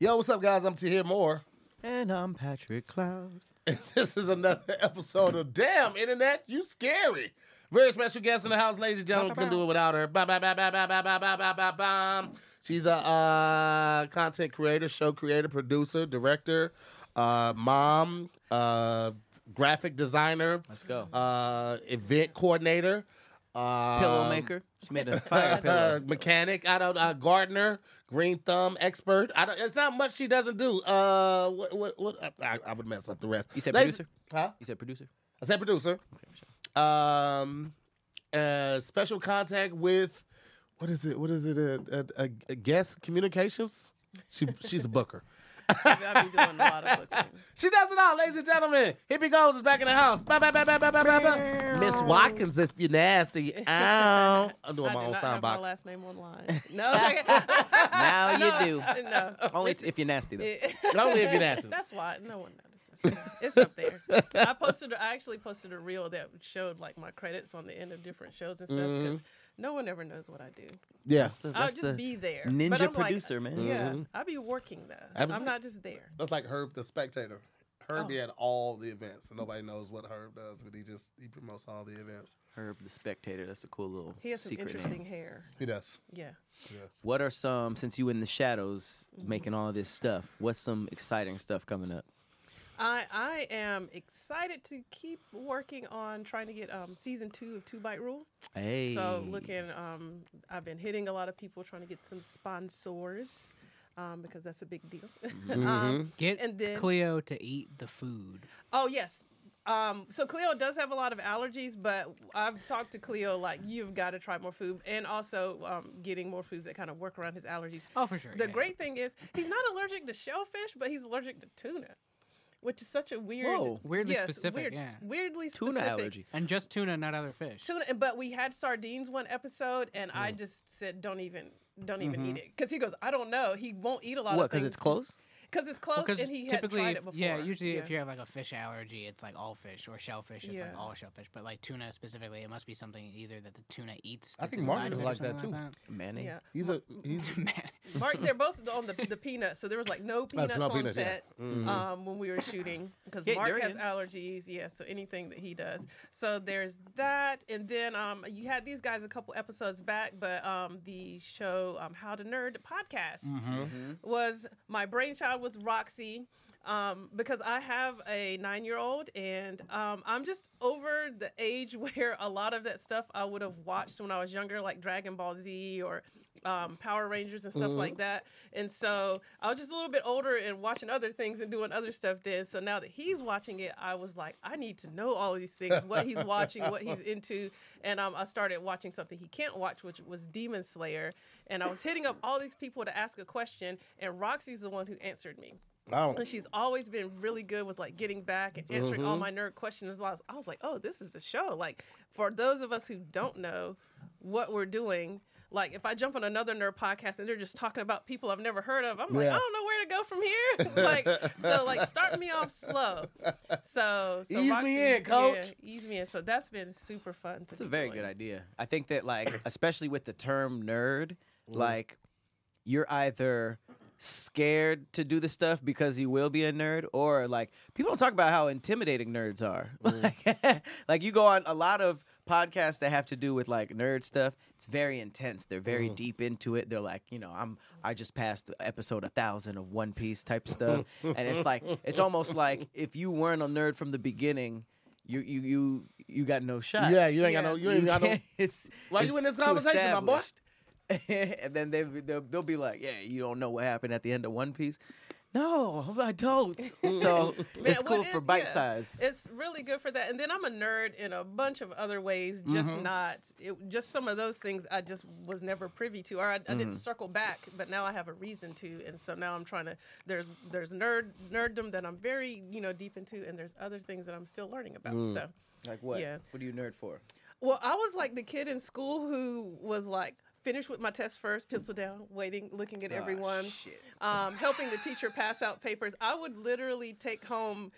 Yo, what's up, guys? I'm Tahir Moore. And I'm Patrick Cloud. And this is another episode of Dam Internet, You Scary. Very special guest in the house, ladies and gentlemen. Couldn't do it without her. Ba, ba, ba, ba, ba, ba, ba, ba, ba, ba, bam. She's a uh, content creator, show creator, producer, director, uh, mom, uh, graphic designer, Let's go. uh, event coordinator, um, pillow maker. She made a fire pillow. mechanic. I don't. Uh, gardener, green thumb expert. I don't. It's not much she doesn't do. Uh, what? What? what I, I would mess up the rest. You said Ladies- producer? Huh? You said producer? I said producer. Okay, sure. Um, uh, special contact with what is it? What is it? A, a, a, a guest communications. She she's a booker. I be doing a lot of booking. She does it all, ladies and gentlemen. Hippie Goals is back in the house. Ba, ba, ba, ba, ba, ba, ba, ba. Miss Watkins, if you nasty. Ow. I'm doing I my do own not sound have my box. last name online. No, Now you do. no. Only It's- if you're nasty though. it- Only if you're nasty. That's why no one notices. It's up there. I posted. I actually posted a reel that showed like my credits on the end of different shows and stuff Mm-hmm. Because no one ever knows what I do. Yeah. That's the, I'll that's just the be there. ninja but I'm producer, like, man. Yeah, Mhm. I be working though. Absolutely. I'm not just there. That's like Herb the Spectator. Herb Oh. be at all the events, and nobody knows what Herb does, but he just he promotes all the events. Herb the Spectator. That's a cool little He has some secret interesting name. hair. He does. Yeah. Yes. What are some, since you in the shadows Mm-hmm. making all this stuff, what's some exciting stuff coming up? I I am excited to keep working on trying to get um, season two of Two Bite Rule. Hey. So looking, um, I've been hitting a lot of people trying to get some sponsors um, because that's a big deal. Mm-hmm. um, Get And then- Cleo to eat the food. oh yes. Um, so Cleo does have a lot of allergies, but I've talked to Cleo like you've got to try more food, and also um, getting more foods that kind of work around his allergies. Oh, for sure. The yeah. great thing is he's not allergic to shellfish, but he's allergic to tuna, which is such a weird, Whoa. Weirdly yes, specific, weird, yeah. weirdly Tuna specific. allergy. And just tuna, not other fish. tuna but we had sardines one episode and i Mm. just said don't even don't even Mm-hmm. eat it because he goes i don't know he won't eat a lot What, of because it's close? Because it's close Because and he had typically, tried it before yeah, usually if you have like a fish allergy, it's like all fish, or shellfish, it's like all shellfish. But like tuna specifically, it must be something either that the tuna eats. I think Martin inside of is it or like that, something Mayonnaise. yeah He's a he's Man, mark they're both on the, the peanuts so there was like no peanuts no on peanuts, yeah. set Mhm. um, when we were shooting because Yeah, mark has durian. allergies yeah so anything that he does so there's that and then um, you had these guys a couple episodes back but um, the show um, how to nerd podcast Mm-hmm. was my brainchild with Roxy. Um, because I have a nine year old and um, I'm just over the age where a lot of that stuff I would have watched when I was younger, like Dragon Ball Z or um, Power Rangers and stuff like that. And so I was just a little bit older and watching other things and doing other stuff then. So now that he's watching it, I was like, I need to know all these things, what he's watching, what he's into. And um, I started watching something he can't watch, which was Demon Slayer. And I was hitting up all these people to ask a question, and Roxy's the one who answered me. oh And she's always been really good with like getting back and answering all my nerd questions. I was, I was like, oh, this is a show. Like for those of us who don't know what we're doing, like if I jump on another nerd podcast and they're just talking about people I've never heard of, I'm like, Yeah. I don't know where to go from here. like so, like start me off slow. So, so Ease me in, coach. Yeah, ease me in. So that's been super fun. It's a very good idea. I think that like especially with the term nerd, Mm-hmm. like you're either scared to do the stuff because you will be a nerd or like people don't talk about how intimidating nerds are. Mm-hmm. Like, like you go on a lot of podcasts that have to do with like nerd stuff. It's very intense. They're very Mm-hmm. deep into it. They're like, you know, I'm I just passed episode a thousand of One Piece type stuff. and it's like it's almost like if you weren't a nerd from the beginning, you you you you got no shot. yeah, you ain't got no you ain't got no it's Why you in this conversation, my boy? and then they they'll, they'll be like, "Yeah, you don't know what happened at the end of One Piece." No, I don't. so it's cool is- for bite yeah. size. It's really good for that. And then I'm a nerd in a bunch of other ways, just mm-hmm. not it, just some of those things I just was never privy to, or I, I didn't mm-hmm. circle back. But now I have a reason to, and so now I'm trying to. There's there's nerd nerddom that I'm very you know deep into, and there's other things that I'm still learning about. Mm. So. Like what? Yeah. What are you nerd for? Well, I was like the kid in school who was like finished with my test first, pencil down, waiting, looking at everyone, shit. um, helping the teacher pass out papers. I would literally take home.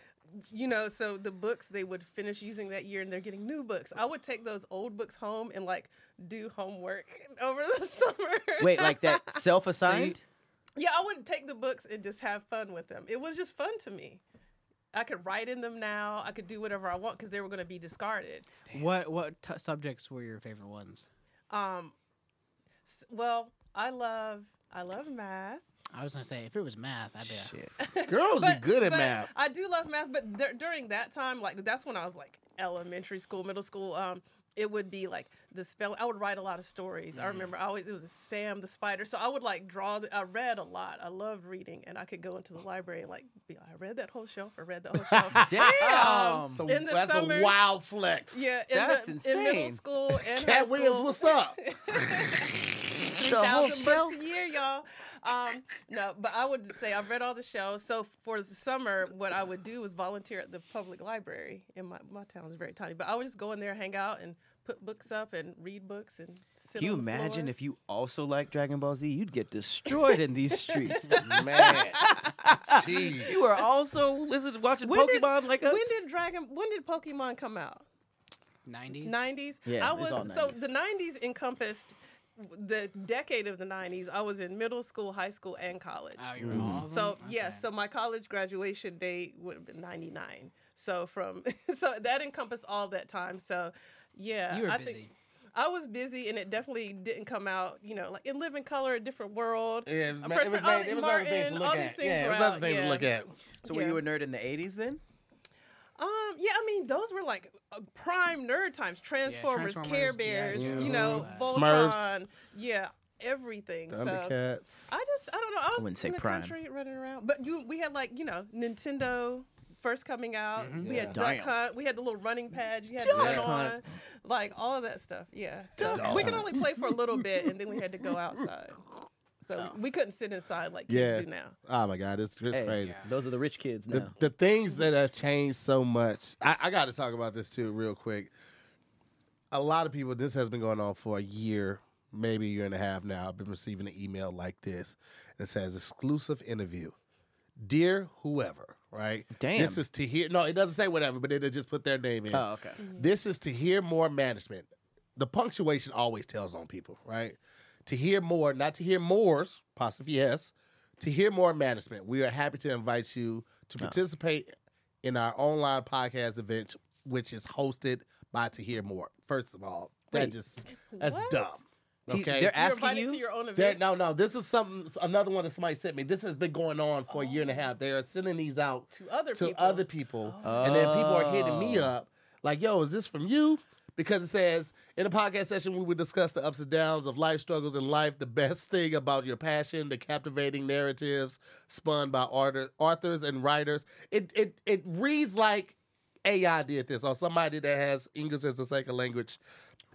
You know, so the books they would finish using that year and they're getting new books. I would take those old books home and like do homework over the summer. Wait, like that self-assigned? Yeah, I would take the books and just have fun with them. It was just fun to me. I could write in them now. I could do whatever I want because they were going to be discarded. What what t- subjects were your favorite ones? Um, s- well, I love I love math. I was gonna say if it was math, I'd be. A, Shit. Girls But- be good at math. I do love math, but dur- during that time, like that's when I was like elementary school, middle school. Um, it would be like the spell. I would write a lot of stories. Mm. I remember I always it was Sam the spider. So I would like draw. The, I read a lot. I loved reading, and I could go into the library and like be. I read that whole shelf. I read the whole shelf. Damn. So in the that's summer- a wild flex. Yeah, in, That's the, in middle insane. school and high Cat school. Williams, what's up? Three The thousand shelf? bucks a year, y'all. Um, no, but I would say I've read all the shows. So for the summer, what I would do was volunteer at the public library. In my my town is very tiny, but I would just go in there, hang out, and put books up and read books and sit. Can you on the imagine floor. if you also like Dragon Ball Z? You'd get destroyed in these streets. Man. Jeez. you are also listening, watching When did- Pokemon like us. when did Dragon? When did Pokemon come out? 90s. Nineties. Yeah, I it's all was so the nineties encompassed the decade of the nineties. I was in middle school, high school, and college. Oh, you were all of So them? yes, Okay. so my college graduation date would have been ninety nine. So from so that encompassed all that time. So yeah, you were I busy. think I was busy, and it definitely didn't come out. You know, like in Living Color, a different world. Yeah, it was, A ma- it freshman- was, all it was other things to look these at. things Yeah, it was other out, things to look at. So were you a nerd in the '80s then? Um, yeah, I mean, those were like uh, prime nerd times. Transformers, Care Transformers, Bears, G.I. you know, Voltron. Smurfs. Yeah, everything. So Thundercats. I just, I don't know. I was wouldn't say in the prime. country running around, but you, we had like, you know, Nintendo first coming out. We Yeah. had Duck Damn. Hunt. We had the little running pads you had Duck to run Hunt. on, like all of that stuff. Yeah, so Duck we could only play for a little bit, and then we had to go outside. So we couldn't sit inside like kids do now. Oh my God, it's, it's Hey, crazy. Those are the rich kids now. The, the things that have changed so much. I, I got to talk about this too, real quick. A lot of people, this has been going on for a year, maybe a year and a half now. I've been receiving an email like this. And it says exclusive interview. Dear whoever, right? Damn. This is Tahir. No, it doesn't say whatever, but it'll just put their name in. oh, okay. Mm-hmm. This is Tahir Moore management. The punctuation always tells on people, right? Tahir Moore, not Tahir Moore's, possibly yes, Tahir Moore management. We are happy to invite you to participate in our online podcast event, which is hosted by Tahir Moore. First of all, that Wait. just that's What? dumb. He- Okay. they're You're asking you. to your own That- event. no, no. This is something. Another one that somebody sent me. This has been going on for a year and a oh. half. They are sending these out To other to people. other people, and then people are hitting me Oh. up like, "Yo, is this from you?" Because it says in a podcast session we would discuss the ups and downs of life struggles in life. The best thing about your passion, the captivating narratives spun by author, authors and writers. It it it reads like AI did this, or somebody that has English as a second language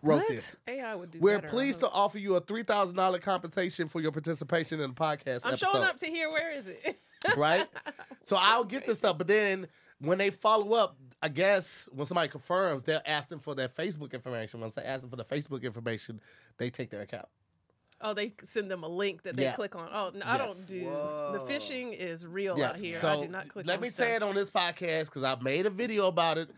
wrote What? this. AI would do We're better, pleased to offer you a three thousand dollar compensation for your participation in the podcast I'm episode. showing up to hear where is it? right? So I'll get this stuff, but then when they follow up, I guess when somebody confirms, they'll ask them for their Facebook information. Once they ask them for the Facebook information, they take their account. Oh, they send them a link that they Yeah. click on. Oh, no, I don't do the phishing is real out here. So I do not click let on me stuff. say it on this podcast because I made a video about it.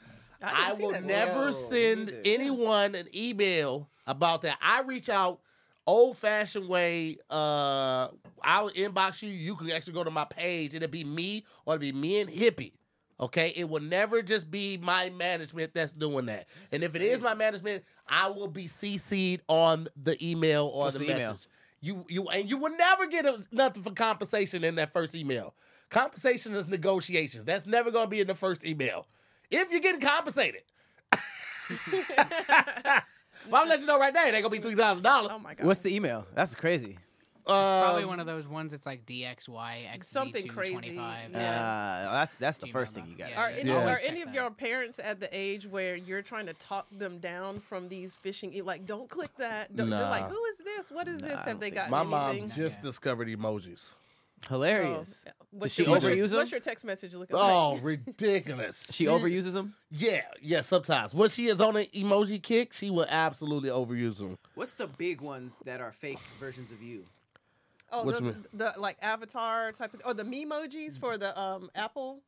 I I, will never Whoa, send anyone an email about that. I reach out old fashioned way. Uh, I'll inbox you. You can actually go to my page. It'll be me or it'll be me and Hippie. Okay, it will never just be my management that's doing that. and if it is my management, I will be CC'd on the email or What's the, the email? message. You you and you will never get a, nothing for compensation in that first email. Compensation is negotiations. That's never going to be in the first email. If you're getting compensated. well, I'm gonna let you know right now, it ain't gonna be three thousand dollars. Oh my god. What's the email? That's crazy. It's probably Um, one of those ones that's like DXY Something crazy. XZ225. Uh, Yeah. that's that's the Gmail first thing you got. yeah, Are Yeah. any, Yeah. are any of that. your parents at the age where you're trying to talk them down from these phishing? Like, don't click that. Don't, They're like, who is this? What is Nah, this? Have they got so. my mom just discovered emojis. Hilarious. Oh, what's she your, overuse them? What's your text message looking Oh, like? Oh, ridiculous! She overuses them. Yeah, yeah. Sometimes when she is on an emoji kick, she will absolutely overuse them. What's the big ones that are fake versions of you? Oh, What's those, me- the like avatar type of, or the memojis for the um Apple.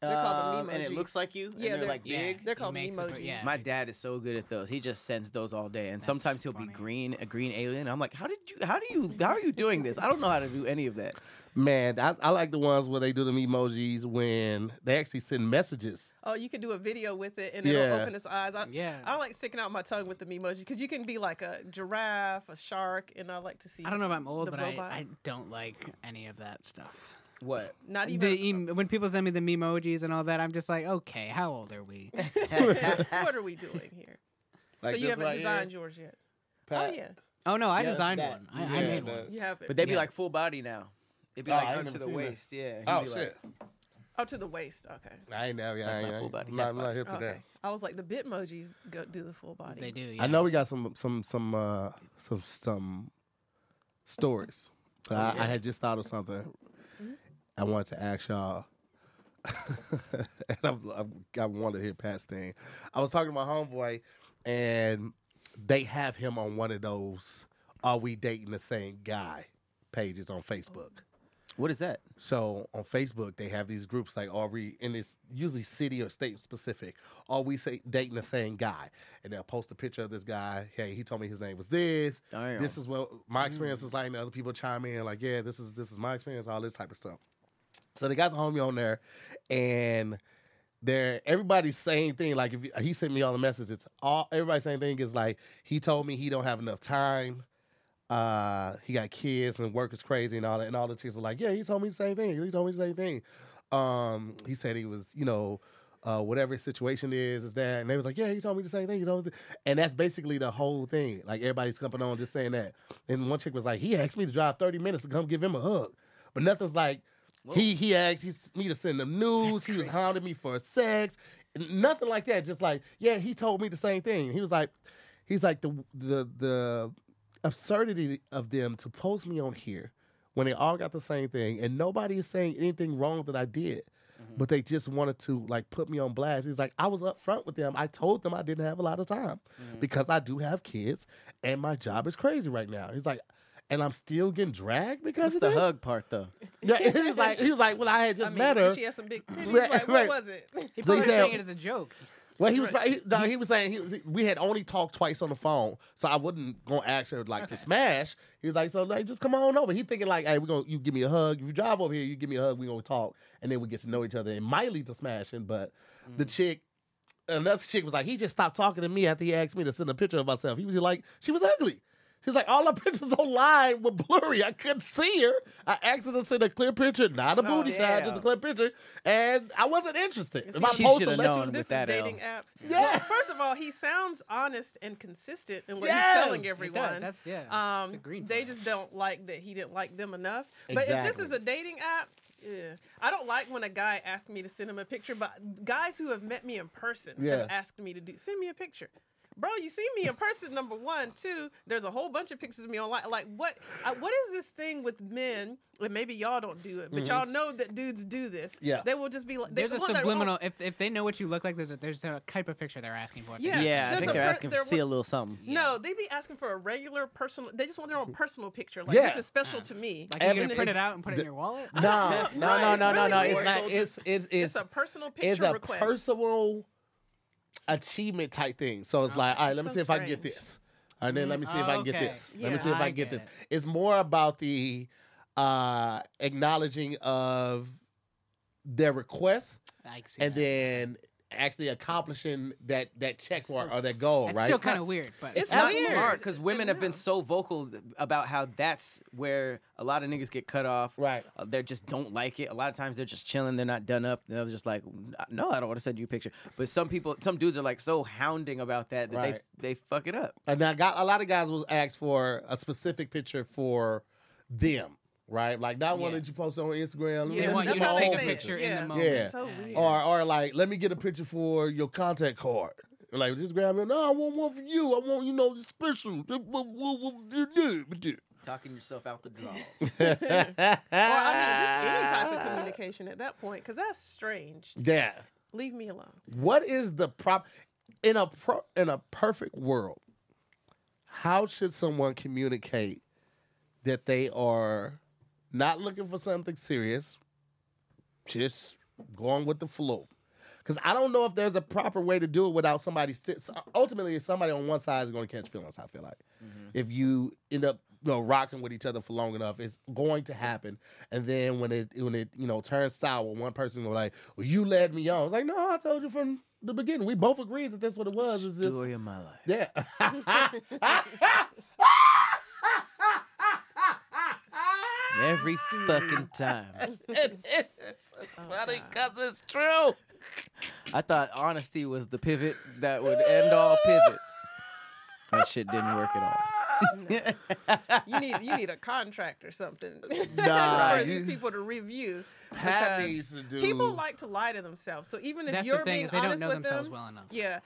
They're called the Um, and it looks like you. Yeah, and they're, they're- like Yeah. big. They're called make the- emojis. yeah. My dad is so good at those. He just sends those all day, and That's sometimes he'll be funny. green, a green alien. I'm like, how did you? How do you? How are you doing this? I don't know how to do any of that. Man, I, I like the ones where they do them emojis when they actually send messages. Oh, you can do a video with it and Yeah. it'll open its eyes. I, Yeah. I don't like sticking out my tongue with the emoji because you can be like a giraffe, a shark, and I like to see. I don't know if I'm old, but I. I don't like any of that stuff. What? Not even. The em- when people send me the memojis and all that, I'm just like, okay, how old are we? what are we doing here? Like so you haven't right designed here, yours yet? Oh, Pat? Oh yeah, Oh no, I Yeah, designed that. one. I, I made that- one. you have it. But they'd be Yeah. like full body now. It'd be Oh, like I ain't up never to the seen that. waist. Yeah. He'd Oh be shit! Like, oh to the waist. Okay. I ain't never. That's I not ain't, full body. I'm That's not, I'm not body. hip to that. Okay. I was like the Bitmojis go do the full body. They do. Yeah. I know we got some some some uh some some stories. But I, I had just thought of something. I wanted to ask y'all. and I'm, I'm, I want to hear Pat's thing. I was talking to my homeboy, and they have him on one of those "Are we dating the same guy?" pages on Facebook. What is that? So on Facebook, they have these groups like, "Are we?" And it's usually city or state specific. Are we say dating the same guy? And they'll post a picture of this guy. Hey, he told me his name was this. Damn. This is what my experience mm. was like. And other people chime in like, "Yeah, this is this is my experience." All this type of stuff. So they got the homie on there, and they're everybody's same thing. Like if he sent me all the messages, all everybody's same thing is like he told me he don't have enough time. Uh, he got kids and work is crazy and all that. And all the chicks were like, yeah, he told me the same thing. He told me the same thing. Um, he said he was, you know, uh, whatever his situation is, is that. And they was like, yeah, he told me the same thing. He told me the-" And that's basically the whole thing. Like everybody's coming on just saying that. And one chick was like, he asked me to drive 30 minutes to come give him a hug. But nothing's like, he he asked he, me to send him news. he was hounding me for sex. Nothing like that. Just like, yeah, he told me the same thing. He was like, he's like the the the absurdity of them to post me on here when they all got the same thing and nobody is saying anything wrong that I did. Mm-hmm. But they just wanted to like put me on blast. He's like, I was upfront with them. I told them I didn't have a lot of time mm-hmm. because I do have kids and my job is crazy right now. He's like, and I'm still getting dragged because What's of the this? hug part though? Yeah, he was like, he was like, well, I had just I mean, met her. She has some big titties. Right, like, right. what was it? He So he probably said- saying it as a joke. Well, he was he, no, he was saying he was we had only talked twice on the phone, so I wasn't gonna ask her like to smash. He was like, so like just come on over. He thinking like, hey, we're gonna you give me a hug. If you drive over here, you give me a hug. We gonna talk, and then we get to know each other. It might lead to smashing, but the mm. chick. Another chick was like, he just stopped talking to me after he asked me to send a picture of myself. He was just like, she was ugly. She's like, all the pictures online were blurry. I couldn't see her. I asked her to send a clear picture, not a Oh, booty shot, just a clear picture, and I wasn't interested. If I She post shoulda to let you- known. this with that is L. dating apps. Yeah. Well, first of all, he sounds honest and consistent in what Yes, he's telling he everyone. does. That's yeah. Um, it's a green they just don't like that he didn't like them enough. Exactly. But if this is a dating app, yeah, I don't like when a guy asks me to send him a picture. But guys who have met me in person Yeah. have asked me to do send me a picture. Bro, you see me in person. Number one, two. There's a whole bunch of pictures of me online. Like, what? Uh, what is this thing with men? And maybe y'all don't do it, but y'all know that dudes do this. Mm-hmm. Yeah. they will just be like, they There's a subliminal. If, if they know what you look like, there's a there's a type of picture they're asking for. Yeah. Yes, yeah, I think they're per- asking there to see a little something. No, they be asking for a regular personal. They just want their own personal picture. Like Yeah. this is special to me. Like you're gonna print it out and put it in your wallet. No, no, no, no, no, it's no, no, really no. It's not. It's it's It's it's a personal picture. Request. It's a request. personal achievement type thing. So it's like, all right, let me So see if I can get this. And then let me see if I can get okay. this. Let me see if I I can get get this. it. It's more about the uh acknowledging of their requests I see and that. then actually accomplishing that that check So mark or that goal, That's right? still It's kind of weird, but it's It's not weird. smart because women have been so vocal about how that's where a lot of niggas get cut off. Right. Uh, they just don't like it. A lot of times they're just chilling. They're not done up. They're just like, no, I don't want to send you a picture. But some people, some dudes are like so hounding about that that Right. they they fuck it up. And I got a lot of guys was asked for a specific picture for them, right? Like not one that you post on Instagram. Let me- Yeah, let want that's you get how to my they take a say it. picture in Yeah. the moment. Yeah. So weird. Or or like, let me get a picture for your contact card. Like just grab it. No, I want one for you. I want you know the special. Talking yourself out the draws. Or I mean, just any type of communication at that point, because that's strange. yeah. Leave me alone. What is the prop in a pro, in a perfect world? How should someone communicate that they are not looking for something serious, just going with the flow. Because I don't know if there's a proper way to do it without somebody sit. Ultimately, somebody on one side is going to catch feelings. I feel like mm-hmm. if you end up you know rocking with each other for long enough, it's going to happen. And then when it when it you know turns sour, one person will like, "Well, you led me on." It's like, no, I told you from the beginning. We both agreed that that's what it was. It's just Story of my life. yeah. Every fucking time. it's oh, funny because it's true. I thought honesty was the pivot that would end all pivots. That shit didn't work at all. you need you need a contract or something Nah, for you- these people to review. Pat needs to do. People like to lie to themselves. So even if That's you're the thing being is they don't honest know with themselves them, well enough. yeah,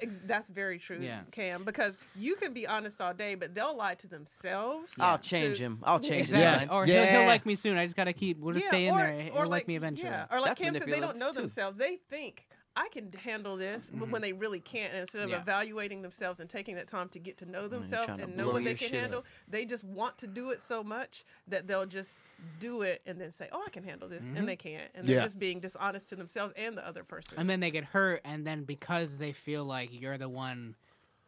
ex- that's very true, Yeah. Cam. Because you can be honest all day, but they'll lie to themselves. I'll change to- him. I'll change Exactly. his mind. Or he'll, Yeah. he'll like me soon. I just gotta keep. We'll just Yeah, stay in or- there. He'll or like, me eventually. Yeah, or like That's Cam said, they don't know too. themselves. They think I can handle this, but when mm-hmm. they really can't, and instead of Yeah. evaluating themselves and taking that time to get to know themselves trying to and know blow what they can shit up. handle, they just want to do it so much that they'll just do it and then say, "Oh, I can handle this," and mm-hmm. they can't, and they're Yeah. just being dishonest to themselves and the other person. And then they get hurt, and then because they feel like you're the one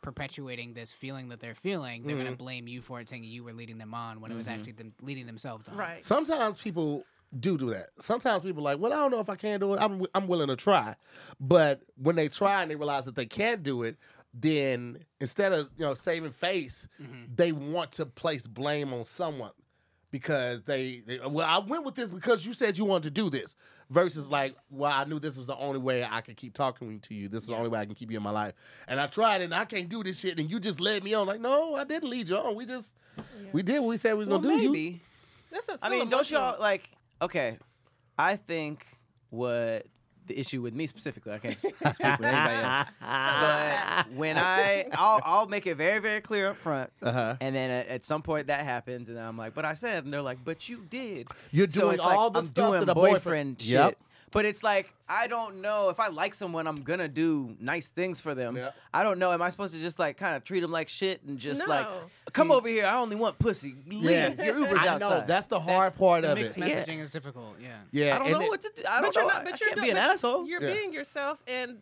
perpetuating this feeling that they're feeling, they're Mm-hmm. gonna blame you for it, saying you were leading them on when it was mm-hmm. actually them leading themselves on. right. Sometimes people do do that. Sometimes people are like, well, I don't know if I can do it. I'm I'm willing to try, but when they try and they realize that they can't do it, then instead of you know saving face, mm-hmm. they want to place blame on someone because they, they well I went with this because you said you wanted to do this versus like well I knew this was the only way I could keep talking to you this is the only way I can keep you in my life and I tried and I can't do this shit and you just led me on like no I didn't lead you on we just we did what we said we was Well, gonna do you maybe. That's I mean, don't y'all like? Okay, I think what the issue with me specifically, I can't speak with anybody else. But when I, I'll, I'll make it very, very clear up front, Uh-huh. and then at, at some point that happens, and then I'm like, "But I said," and they're like, "But you did." You're So doing it's like, all the I'm stuff doing that a boyfriend, boyfriend- shit. Yep. But it's like I don't know if I like someone, I'm gonna do nice things for them. Yep. I don't know. Am I supposed to just like kind of treat them like shit and just like, No. come over here? I only want pussy. Leave. Your Uber's I outside. know that's the That's- hard part the of mixed it. Yeah. messaging is difficult. Yeah. Yeah, I don't and know it- what to do. I don't but you're know. not. But I you're can't do- be an but asshole. You're Yeah. being yourself, and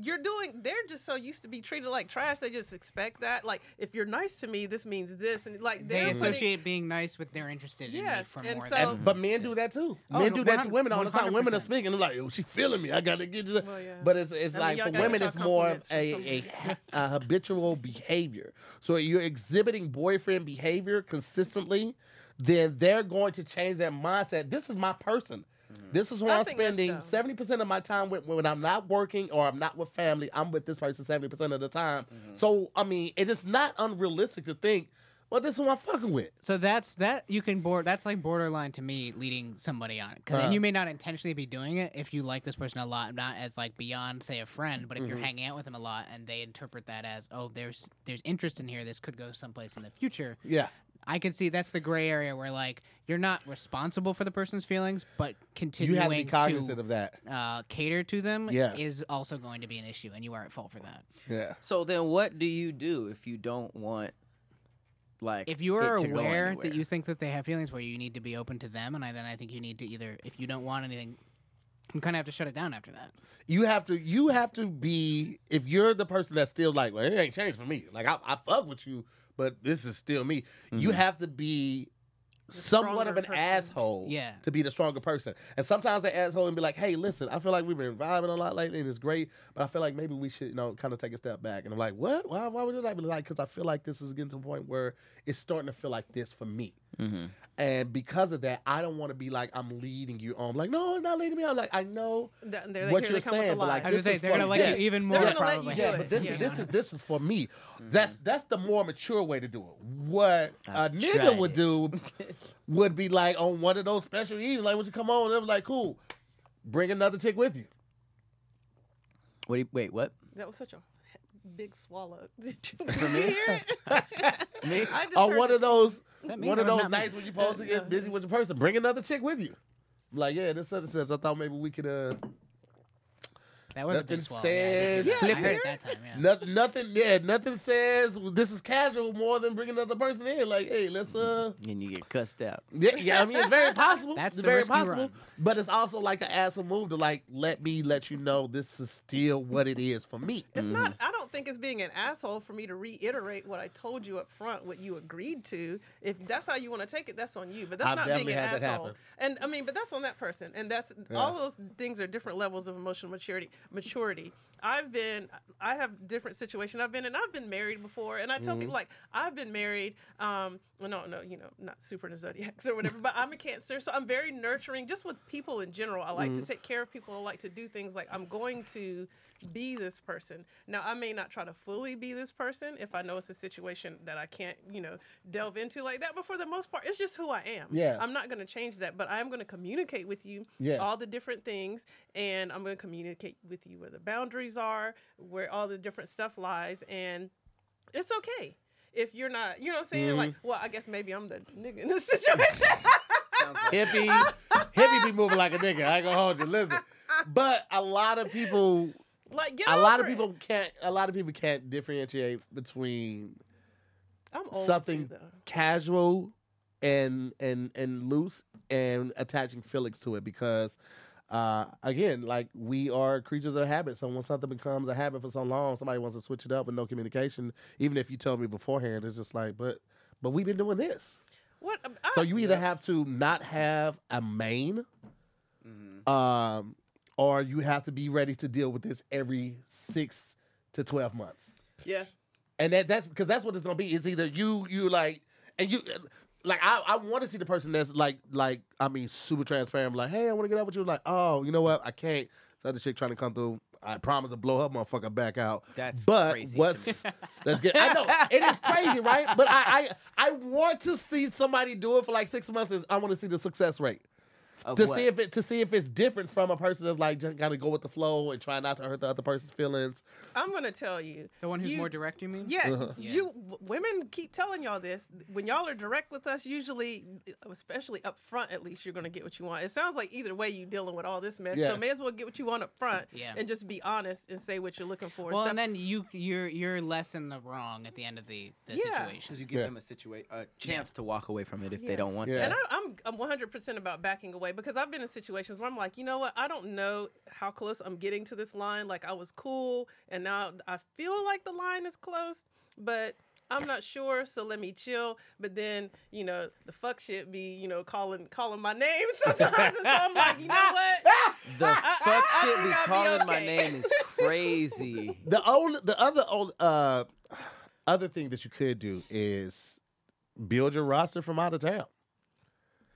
you're doing. They're just so used to be treated like trash. They just expect that. Like, if you're nice to me, this means this, and like They they're putting- associate being nice with they're interested in you. Yes, me for and more so- than And- but men do that too. Oh, men do that to women all the time. Women are speaking. They're like, "Oh, she feeling me. I gotta get you." Well, yeah. But it's it's I mean, like for women, it's more compliments a, a, a habitual behavior. So you're exhibiting boyfriend behavior consistently, then they're going to change their mindset. This is my person. This is who I I'm think that's spending dumb. seventy percent of my time with when I'm not working or I'm not with family. I'm with this person seventy percent of the time. So I mean, it is not unrealistic to think, well, this is who I'm fucking with. So that's that you can board. That's like borderline to me, leading somebody on. Because Uh. you may not intentionally be doing it if you like this person a lot, not as like beyond say a friend. But if Mm-hmm. you're hanging out with them a lot and they interpret that as oh, there's there's interest in here. This could go someplace in the future. Yeah. I could see that's the gray area where like you're not responsible for the person's feelings, but You continuing have to be cognizant to of that. uh, cater to them Yeah. is also going to be an issue, and you are at fault for that. Yeah. So then, what do you do if you don't want, like, if you are it to go aware that you think that they have feelings for you, you need to be open to them, and I, then I think you need to either, if you don't want anything, you kind of have to shut it down after that. you have to you have to be if you're the person that's still like well it ain't changed for me like i, I fuck with you but this is still me you have to be somewhat of an person. asshole Yeah. to be the stronger person and sometimes the asshole and be like hey listen i feel like we've been vibing a lot lately and it's great but i feel like maybe we should you know kind of take a step back and i'm like what why, why would you like be like because i feel like this is getting to a point where it's starting to feel like this for me Mm-hmm. And because of that i don't want to be like i'm leading you on like no i'm not leading me on like i know Th- they're, what here you're they come with saying, the but, like. I was This gonna say is they're gonna for- like yeah. you even They're more. gonna let you Probably. do yeah, it. but this Yeah. is this is this is for me. Mm-hmm. That's that's the more mature way to do it. What a I've nigga tried would it. do would be like on one of those special evenings, like when you come on, they're like, cool, bring another chick with you. What do you, wait, what? That was such a big swallow. Did you For me? hear it? Me? I just Or heard one it. of those that me? One of those nights when you're supposed to get busy with your person, bring another chick with you. Like, yeah, this such and such. I thought maybe we could uh That was a nothing big swallow. says Yeah, Yeah, I heard it that time. Yeah. Nothing, nothing, yeah, nothing says this is casual more than bringing another person in. Like, hey, let's uh, And you get cussed out. yeah, yeah. I mean, it's very possible. That's it's the very risk you possible. run. But it's also like an asshole move to like let me let you know this is still what it is for me. It's not. I don't think it's being an asshole for me to reiterate what I told you up front, what you agreed to. If that's how you want to take it, that's on you. But that's I've not being an had that asshole. happen. And I mean, but that's on that person. And that's all those things are different levels of emotional maturity. Maturity. I've been. I have different situations. I've been, and I've been married before. And I tell Mm-hmm. people like I've been married. Um, well, no, no, you know, not super in the zodiacs or whatever. but I'm a Cancer, so I'm very nurturing. Just with people in general, I like Mm-hmm. to take care of people. I like to do things like I'm going to be this person. Now, I may not try to fully be this person if I know it's a situation that I can't, you know, delve into like that. But for the most part, it's just who I am. Yeah. I'm not going to change that, but I am going to communicate with you Yeah. all the different things, and I'm going to communicate with you where the boundaries are, where all the different stuff lies, and it's okay. If you're not, you know what I'm saying? Like, Mm-hmm. well, I guess maybe I'm the nigga in this situation. hippie, hippie be moving like a nigga. I ain't gonna hold you. Listen, but a lot of people, like, get a lot of it. people can't. A lot of people can't differentiate between I'm something too, casual and and and loose and attaching feelings to it because uh again like we are creatures of habit so when something becomes a habit for so long somebody wants to switch it up with no communication even if you told me beforehand it's just like but but we've been doing this What? so you either have to not have a main um or you have to be ready to deal with this every six to 12 months Yeah. and that that's because that's what it's gonna be. It's either you you like and you like I, I want to see the person that's like like I mean super transparent, like hey I want to get out with you, like oh you know what I can't. So other chick trying to come through. I promise to blow her motherfucker back out. That's but crazy what's let's get. I know it is crazy, right? But I, I I want to see somebody do it for like six months. Is I want to see the success rate to what? see if it to see if it's different from a person that's like just got to go with the flow and try not to hurt the other person's feelings. I'm gonna tell you. The one who's you- more direct, you mean? Yeah, Uh-huh. Yeah. you w- women keep telling y'all this. When y'all are direct with us, usually, especially up front, at least you're gonna get what you want. It sounds like either way you dealing with all this mess. Yeah. So may as well get what you want up front Yeah. and just be honest and say what you're looking for. Well, Stop- and then you you're you're less in the wrong at the end of the, the Yeah. situation. Because you give Yeah. them a situa- a chance to walk away from it if Yeah. they don't want Yeah. that. And I, I'm I'm 100% about backing away because I've been in situations where I'm like, you know what? I don't know how close I'm getting to this line. Like I was cool, and now I feel like the line is close, but I'm not sure. So let me chill. But then you know the fuck shit be you know calling calling my name sometimes, and so I'm like, you know what? The fuck I shit think be I'll be calling my name is crazy. The only, the other, old, uh, other thing that you could do is build your roster from out of town.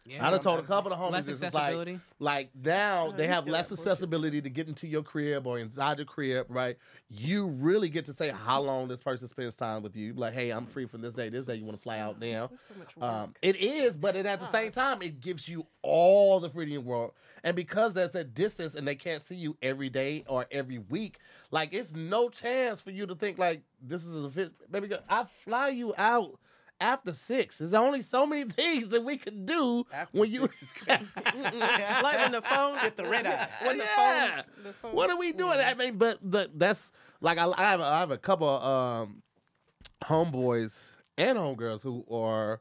Yeah. I done told a couple of homies this is like, like now Oh, they have less bullshit. accessibility to get into your crib or inside your crib, right? You really get to say how long this person spends time with you. Like, hey, I'm free from this day, this day. You want to fly out now? So. Um, it is, but it, at the same time, it gives you all the freedom in the world. And because there's that distance and they can't see you every day or every week, like it's no chance for you to think like this is a fit. Baby girl, I fly you out after six. There's only so many things that we can do After when you. six is crazy. like when the phone Get the red eye. When the Yeah. phone, the phone What are we doing? I mean, but but that's like I, I have a, I have a couple of um, homeboys and homegirls who are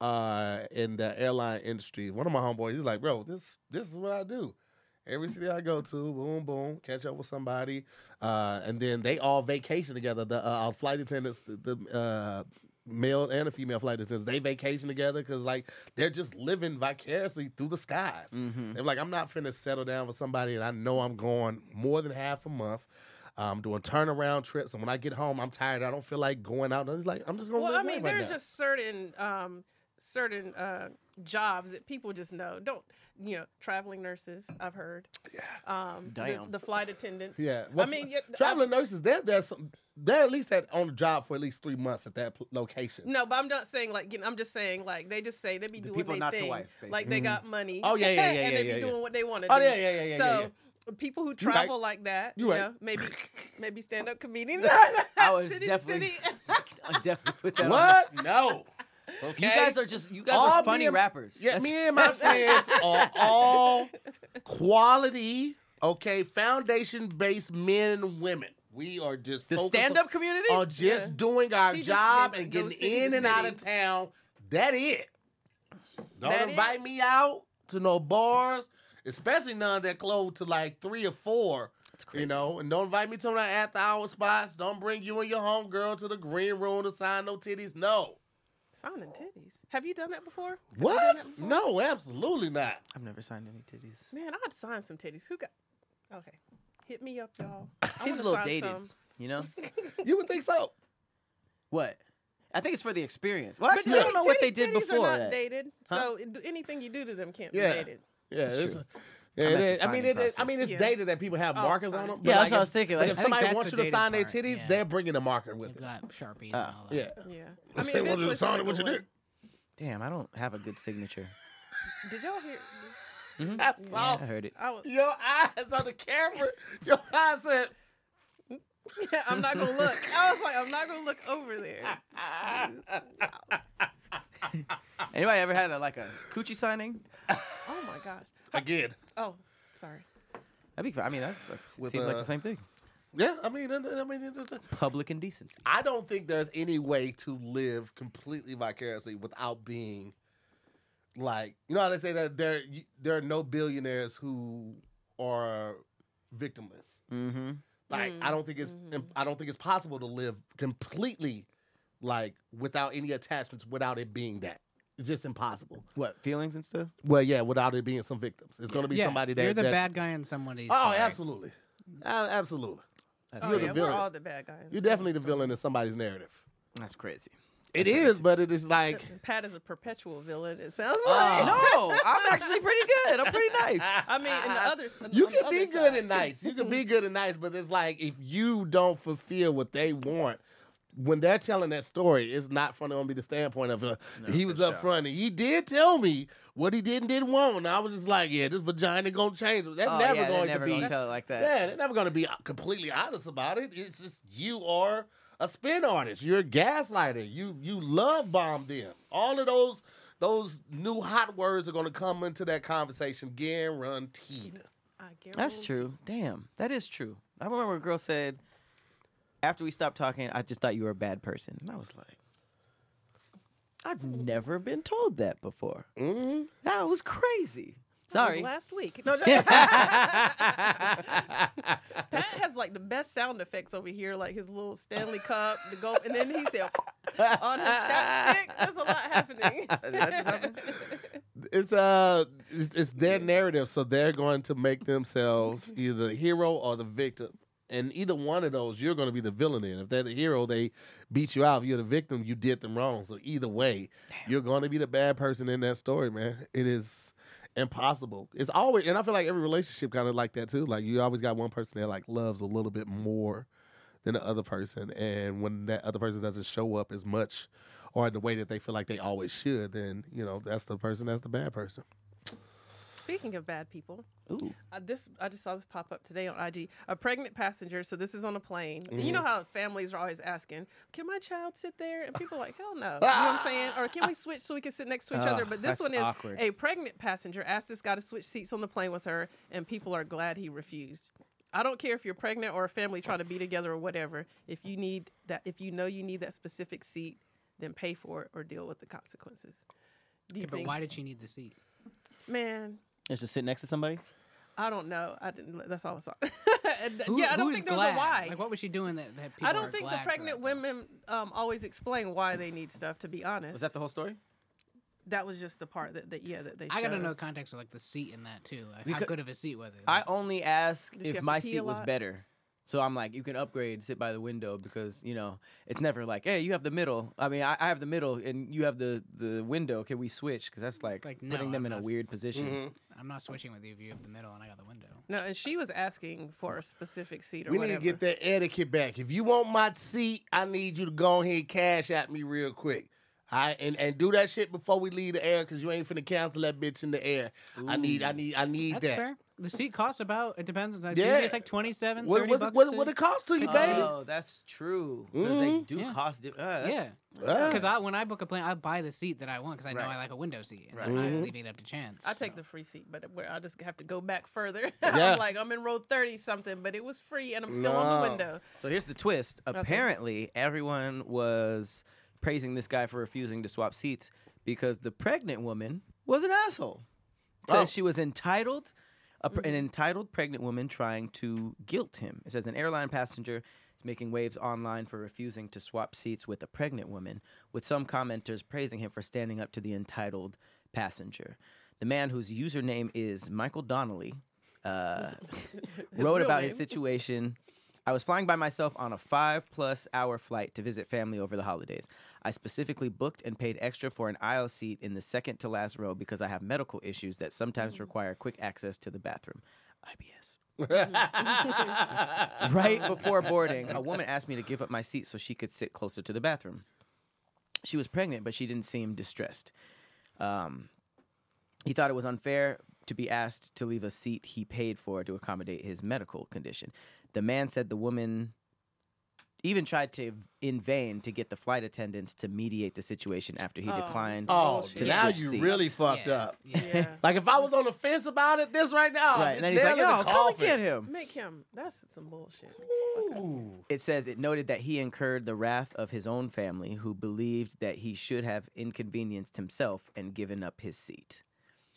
uh, in the airline industry. One of my homeboys, he's like, bro, this this is what I do. Every city I go to, boom, boom, catch up with somebody, uh, and then they all vacation together. The uh, our flight attendants, the, the uh, male and a female flight attendants, they vacation together because like they're just living vicariously through the skies. Mm-hmm. They're like, I'm not finna settle down with somebody, and I know I'm going more than half a month. I'm doing turnaround trips, and when I get home, I'm tired. I don't feel like going out. And he's like, I'm just gonna. Well, live I mean, life right there's just certain um, certain uh, jobs that people just know. Don't you know? Traveling nurses, I've heard. Yeah. Um, the- Damn. The, flight attendants. Yeah, I mean, yeah, traveling nurses, they're they're some, they're at least at on the job for at least three months at that pl- location. No, but I'm not saying like. You know, I'm just saying like they just say they be The doing people their not your thing. wife, like basically. they got money. Oh, yeah, yeah, yeah, and yeah, they be yeah, yeah. doing what they want to Oh, do. yeah, yeah, yeah, yeah, So. yeah, People who You right. travel like that, You you right. know, maybe maybe stand up comedians. I was city definitely- to city. I definitely put that on. What? No. Okay. You guys are just you guys All are funny and- rappers. Yeah, That's- me and my friends are all quality Okay, foundation based men and women. We are just The stand up community? on just Yeah. doing our He job and getting in and out of town. That it. Don't That it? invite me out to no bars, especially none that close to like three or four. You know, and don't invite me to my after hour spots. Don't bring you and your homegirl to the green room to sign no titties. No. Signing titties. Have you done that before? Have you done What? that before? No, absolutely not. I've never signed any titties. Man, I'd sign some titties. Who got? Okay, hit me up, y'all. Seems wanna a little sign dated. some. You know? You would think so. what? I think it's for the experience. Well, But actually, I don't titty- know what they titty- did titties before Are not that. dated, Huh? so it- anything you do to them can't Yeah. be dated. Yeah, That's it's, true. Yeah, I it meant the is. I mean, it is. I mean, it's process. dated that people have Oh, markers signing. on them. Yeah, that's like what I was thinking. Like Like, if think somebody that's wants the you to dated sign their part, titties, yeah. they're bringing a marker with They've them. got sharpies Ah, and all that. Yeah. Yeah, I mean, They want you eventually to it's sign gonna it with go your away. dick. Damn, I don't have a good signature. Did y'all hear? Mhm. That's Yeah, Yeah, I awesome. heard it. I was, Your eyes on the camera. Your eyes said. I'm not gonna look. I was like, I'm not gonna look over there. Anybody ever had a, like a coochie signing? Oh my gosh. Again. Oh, sorry. That'd be. I mean, that's, that's With, seems like uh, the same thing. Yeah, I mean, I mean, it's, it's, Public indecency. I don't think there's any way to live completely vicariously without being like, you know how they say that there there are no billionaires who are victimless. Mm-hmm. Like, I don't think it's Mhm. I don't think it's possible to live completely like without any attachments, without it being that. It's just impossible. What feelings and stuff? Well, yeah, without it being some victims, it's going to be yeah, somebody that you're the that- bad guy in somebody's. Oh, story. absolutely, A- absolutely. That's, Oh You're yeah, the we're villain. all the bad guys. You're definitely the villain in somebody's narrative. that's crazy. It That's is, but it is like Pat is a perpetual villain. It sounds Oh. like. no, I'm actually pretty good. I'm pretty nice. I mean, and the others. you the can be good side. and nice. You can be good and nice, but it's like if you don't fulfill what they want. When they're telling that story, it's not from only the standpoint of uh, No, he was up sure. front and he did tell me what he did and didn't want. And I was just like, yeah, this vagina gonna change. They're Oh, never yeah, they're going never to be. gonna tell it like that. Yeah, they're never going to be completely honest about it. It's just you are a spin artist. You're a gaslighter. You you love bomb them. All of those those new hot words are going to come into that conversation guaranteed. I That's true. Damn, that is true. I remember a girl said, after we stopped talking, I just thought you were a bad person. And I was like, I've never been told that before. hmm That was crazy. That was Sorry. last week. No, just- Pat has like the best sound effects over here, like his little Stanley Cup, the gulp, and then he said on his shot stick. There's a lot happening. That just happen? It's uh, it's, it's their narrative, so they're going to make themselves either the hero or the victim. And either one of those, you're going to be the villain in. If they're the hero, they beat you out. If you're the victim, you did them wrong. So either way, you're going to be the bad person in that story, man. It is impossible. It's always, and I feel like every relationship kind of like that too. Like you always got one person that like loves a little bit more than the other person, and when that other person doesn't show up as much or in the way that they feel like they always should, then you know that's the person that's the bad person. Speaking of bad people, Ooh. uh, this I just saw this pop up today on IG. A pregnant passenger. So this is on a plane. Mm-hmm. You know how families are always asking, "Can my child sit there?" And people are like, "Hell no." You know what I'm saying? Or can we switch so we can sit next to each other? But this that's one is awkward. a pregnant passenger asked this guy to switch seats on the plane with her, and people are glad he refused. I don't care if you're pregnant or a family trying to be together or whatever. If you need that, if you know you need that specific seat, then pay for it or deal with the consequences. Do you Okay, but think, why did she need the seat? man? Just to sit next to somebody? I don't know. I didn't. That's all I saw. And, Who- yeah, I don't who's think there's glad? a why. Like, what was she doing that, that people I are don't think the glad for pregnant that, women um, always explain why they need stuff. To be honest, Was that the whole story? that was just the part that, that yeah that they. I gotta showed. know context of like the seat in that too. Like, how Because- good of a seat was it? I only ask Did she if to my pee seat was lot? better. So I'm like, you can upgrade, sit by the window because you know it's never like, hey, you have the middle. I mean, I, I have the middle and you have the the window. Can we switch? Because that's like, Like, putting them I'm in a not s- weird position. Mm-hmm. I'm not switching with you if you have the middle and I got the window. No, and she was asking for a specific seat or We whatever. need to get that etiquette back. If you want my seat, I need you to go ahead and Cash App me real quick. I and, and do that shit before we leave the air because you ain't finna cancel that bitch in the air. I need I need I need That's that. fair. The seat costs about. It depends. It's like, Yeah. usually it's like 27, What, 30 what's it, bucks. what, to- what it cost to you, baby? Oh, that's true. they Mhm. do Yeah. cost. Di- uh, that's, yeah, Ah. because I when I book a plane, I buy the seat that I want because I know Right. I like a window seat, and Right. I'm not Mhm. leaving it up to chance. I take so. the free seat, but where I just have to go back further. Yeah. I'm like I'm in row thirty something, but it was free and I'm still on No. the window. So here's the twist. Apparently, everyone was praising this guy for refusing to swap seats because the pregnant woman was an asshole. Says Oh. she was entitled, a, pr- an entitled pregnant woman trying to guilt him. It says an airline passenger is making waves online for refusing to swap seats with a pregnant woman, with some commenters praising him for standing up to the entitled passenger. The man whose username is Michael Donnelly uh, wrote about his situation. I was flying by myself on a five plus hour flight to visit family over the holidays. I specifically booked and paid extra for an aisle seat in the second to last row because I have medical issues that sometimes Mm. require quick access to the bathroom. IBS. Right before boarding, a woman asked me to give up my seat so she could sit closer to the bathroom. She was pregnant, but she didn't seem distressed. Um, he thought it was unfair to be asked to leave a seat he paid for to accommodate his medical condition. The man said the woman even tried to, in vain, to get the flight attendants to mediate the situation after he Oh, declined. so- oh, Bullshit. now you seats. really fucked Yeah, up. Yeah. Yeah. Like if I was on the fence about it, this right now, right, it's and then he's like, "Yo, come get him." Make him. That's some bullshit. Ooh. It says it noted that he incurred the wrath of his own family, who believed that he should have inconvenienced himself and given up his seat.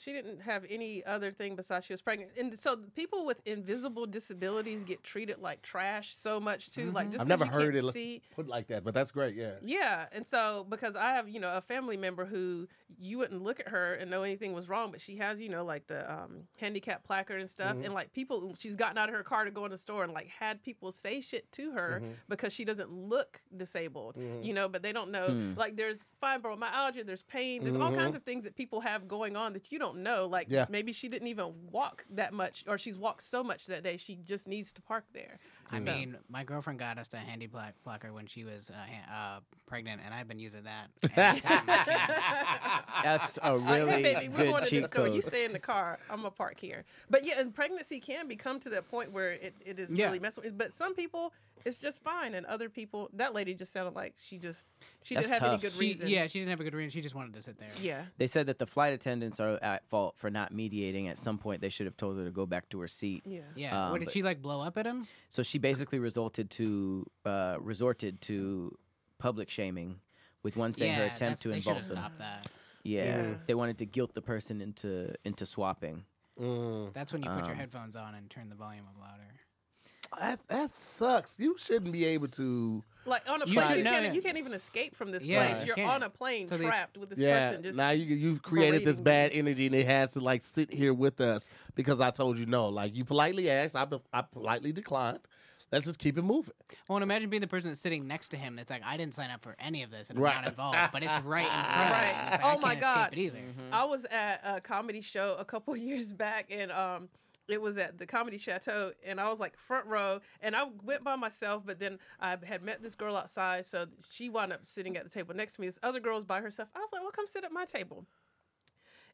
She didn't have any other thing besides she was pregnant, and so people with invisible disabilities get treated like trash so much too. Like just I've 'cause never you heard it see. put like that, but that's great. Yeah. Yeah, and so because I have you know a family member who you wouldn't look at her and know anything was wrong, but she has you know like the um, handicap placard and stuff, Mm-hmm. and like people she's gotten out of her car to go in the store and like had people say shit to her Mm-hmm. because she doesn't look disabled, you know, but they don't know Hmm. like there's fibromyalgia, there's pain, there's all kinds of things that people have going on that you don't know. Like. Yeah. maybe she didn't even walk that much, or she's walked so much that day she just needs to park there. I So- mean, my girlfriend got us a handy black blocker when she was uh, uh, pregnant, and I've been using that anytime I can. That's a Uh, really hey baby, we're good going to cheat the store. You stay in the car. I'm gonna park here. But yeah, and pregnancy can become to that point where it, it is Yeah. really messing. with But some people, it's just fine, and other people, that lady just sounded like she just she That's didn't have any tough. good She, reason. yeah, she didn't have a good reason. She just wanted to sit there. yeah. They said that the flight attendants are at fault for not mediating. At some point, they should have told her to go back to her seat. Yeah. Yeah. Um, what did but- she like blow up at him? So she basically resulted to uh, resorted to public shaming, with one saying yeah, her attempt to they should involve have them. stopped that. Yeah, Yeah. they wanted to guilt the person into into swapping. Mm. That's when you put your Um, headphones on and turn the volume up louder. That that sucks. You shouldn't be able to. Like on a You plane, should you, know can't, that. you can't even escape from this Yeah, place. you You're can't. on a plane So trapped with this yeah. person. Just now you you've created this berating bad energy, and it has to like sit here with us because I told you no. Like you politely asked, I I politely declined. Let's just keep it moving. Well, and imagine being the person that's sitting next to him. That's like, I didn't sign up for any of this, and I'm Right. not involved. But it's right in front of. Right. It's like, Oh I my can't God. escape it either. I was at a comedy show a couple years back, and um, it was at the Comedy Chateau, and I was like front row, and I went by myself, but then I had met this girl outside, so she wound up sitting at the table next to me. This other girl was by herself. I was like, "Well, come sit at my table."